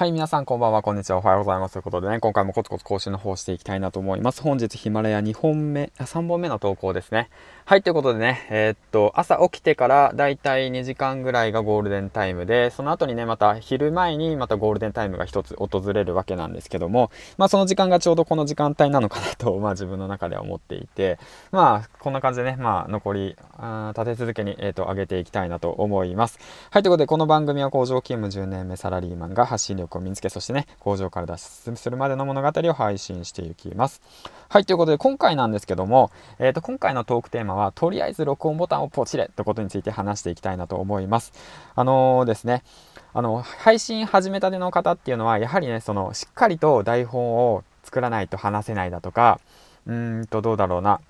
はい、皆さんこんばんは、こんにちは、おはようございます。ということでね、今回もコツコツ更新の方していきたいなと思います。本日ヒマラヤ2本目、3本目の投稿ですね。はい、ということでね、えー、っと、朝起きてからだいたい2時間ぐらいがゴールデンタイムで、その後にね、また昼前にまたゴールデンタイムが一つ訪れるわけなんですけども、まあその時間がちょうどこの時間帯なのかなと、まあ自分の中では思っていて、まあこんな感じでね、まあ残り、あ立て続けに、えー、っと、上げていきたいなと思います。はい、ということで、この番組は工場勤務10年目サラリーマンが発信力を身につけ、そしてね、工場から脱出するまでの物語を配信していきます。はい、ということで今回なんですけども、えっ、ー、と、今回のトークテーマは、とりあえず録音ボタンをポチれってことについて話していきたいなと思います。あのー、ですね、あの、配信始めたての方っていうのは、やはりね、その、しっかりと台本を作らないと話せないだとか、うーんと、どうだろうな。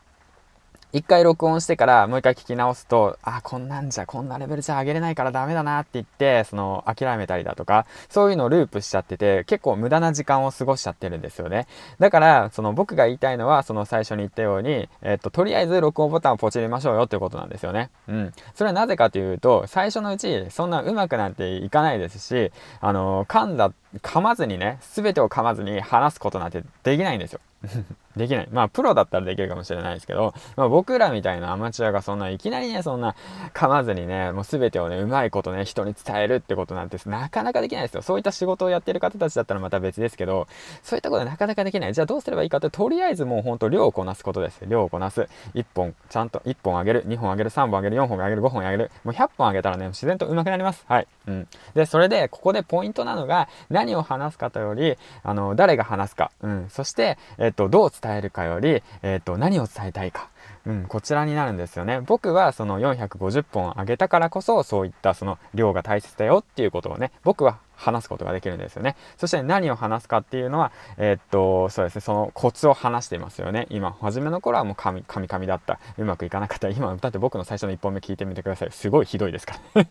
一回録音してからもう一回聞き直すと、あ、こんなんじゃ、こんなレベルじゃ上げれないからダメだなって言って、その、諦めたりだとか、そういうのをループしちゃってて、結構無駄な時間を過ごしちゃってるんですよね。だから、その僕が言いたいのは、その最初に言ったように、えっと、とりあえず録音ボタンをポチりましょうよっていうことなんですよね。うん。それはなぜかというと、最初のうち、そんな上手くなんていかないですし、あの、噛んだ、噛まずにね、全てを噛まずに話すことなんてできないんですよ。できない。まあ、プロだったらできるかもしれないですけど、まあ、僕らみたいなアマチュアがそんないきなりね、そんな噛まずにね、もう全てをね、うまいことね、人に伝えるってことなんてなかなかできないですよ。そういった仕事をやってる方たちだったらまた別ですけど、そういったことはなかなかできない。じゃあどうすればいいかって、とりあえずもうほんと量をこなすことです。量をこなす。1本、ちゃんと1本あげる、2本あげる、3本あげる、4本あげる、5本あげる。もう100本あげたらね、自然と上手くなります。はい。うん。で、それで、ここでポイントなのが、何を話すかとより、あの、誰が話すか。うん。そして、えっと、どう伝えるかより、えっ、と、何を伝えたいか。うん、こちらになるんですよね。僕はその450本あげたからこそ、そういったその量が大切だよっていうことをね、僕は話すことができるんですよね。そして何を話すかっていうのは、えー、っと、そうですね、そのコツを話していますよね。今、初めの頃はもう神、神々だった。うまくいかなかった。今、だって僕の最初の1本目聞いてみてください。すごいひどいですから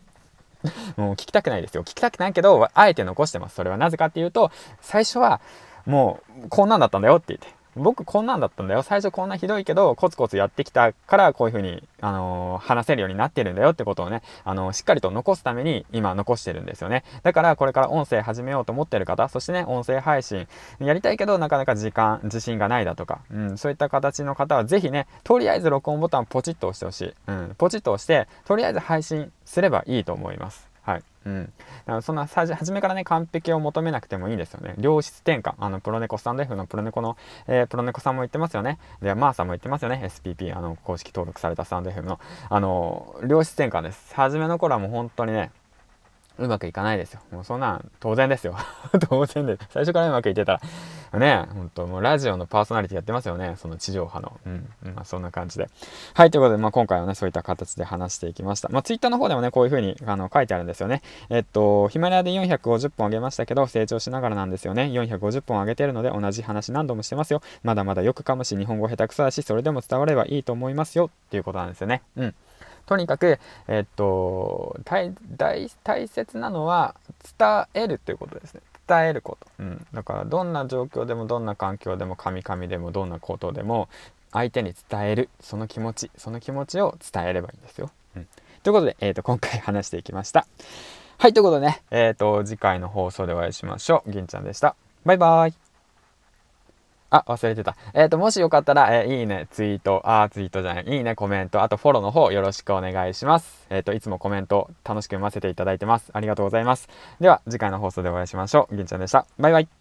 もう聞きたくないですよ。聞きたくないけど、あえて残してます。それはなぜかっていうと、最初は、もう、こんなんだったんだよって言って。僕こんなんだったんだよ。最初こんなひどいけど、コツコツやってきたから、こういう風に、あのー、話せるようになってるんだよってことをね、あのー、しっかりと残すために、今残してるんですよね。だから、これから音声始めようと思ってる方、そしてね、音声配信、やりたいけど、なかなか時間、自信がないだとか、うん、そういった形の方は、ぜひね、とりあえず録音ボタンポチッと押してほしい。うん、ポチッと押して、とりあえず配信すればいいと思います。うん。だからそんな、初めからね、完璧を求めなくてもいいんですよね。良質転換。あの、プロネコスタンド F のプロネコの、えー、プロネコさんも言ってますよね。で、マーさんも言ってますよね。SPP、あの、公式登録されたスタンド F の、あの、良質転換です。初めの頃はもう本当にね、うまくいかないですよ。もうそんなん当然ですよ。当然です。最初からうまくいってたら、ね、ほんともうラジオのパーソナリティやってますよね。その地上波の。うん。まあそんな感じで。はい、ということで、まあ今回はね、そういった形で話していきました。まあツイッターの方でもね、こういう風にあの書いてあるんですよね。えっと、ヒマラヤで450本あげましたけど、成長しながらなんですよね。450本あげてるので、同じ話何度もしてますよ。まだまだよくかむし、日本語下手くそだし、それでも伝わればいいと思いますよ。っていうことなんですよね。うん。とにかく、えっと、大切なのは伝えるということですね。伝えること。うん。だから、どんな状況でも、どんな環境でも、カミカミでも、どんなことでも、相手に伝える。その気持ち、その気持ちを伝えればいいんですよ。うん。ということで、えっ、ー、と、今回話していきました。はい、ということでね、えっ、ー、と、次回の放送でお会いしましょう。銀ちゃんでした。バイバーイ。あ、忘れてた。えっ、ー、と、もしよかったら、えー、いいね、ツイート、あツイートじゃない、いいね、コメント、あとフォローの方よろしくお願いします。えっ、ー、と、いつもコメント楽しく読ませていただいてます。ありがとうございます。では、次回の放送でお会いしましょう。銀ちゃんでした。バイバイ。